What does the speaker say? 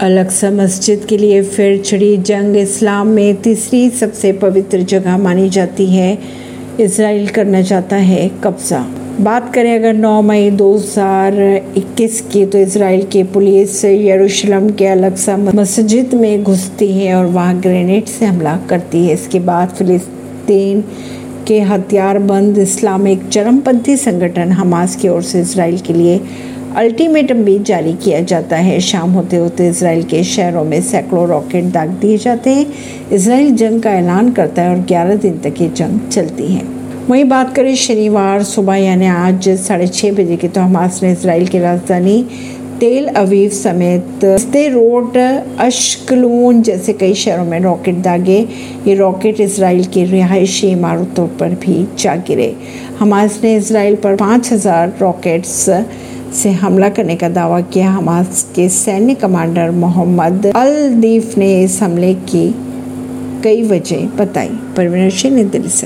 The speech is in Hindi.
अलक्सा मस्जिद के लिए फिर छिड़ी जंग इस्लाम में तीसरी सबसे पवित्र जगह मानी जाती है। इसराइल करना चाहता है कब्जा। बात करें अगर 9 मई 2021 की तो इसराइल की पुलिस यरूशलेम के अलक्सा मस्जिद में घुसती है और वहाँ ग्रेनेड से हमला करती है। इसके बाद फिलिस्तीन के हथियारबंद इस्लामिक चरमपंथी संगठन हमास की ओर से इसराइल के लिए अल्टीमेटम भी जारी किया जाता है। शाम होते होते इसराइल के शहरों में सैकड़ों रॉकेट दाग दिए जाते हैं। इसराइल जंग का ऐलान करता है और 11 दिन तक ये जंग चलती है। वहीं बात करें शनिवार सुबह, यानी आज साढ़े छः बजे की तो हमास ने इसराइल की राजधानी तेल अवीव समेत स्ते रोड अशकलून जैसे कई शहरों में रॉकेट दागे। ये रॉकेट इसराइल की रिहायशी इमारतों पर भी जा गिरे। हमास ने इसराइल पर 5000 रॉकेट्स से हमला करने का दावा किया, हमास के सैन्य कमांडर मोहम्मद अल दीफ ने इस हमले की कई वजह बताई। परवीन सिंह दिल्ली से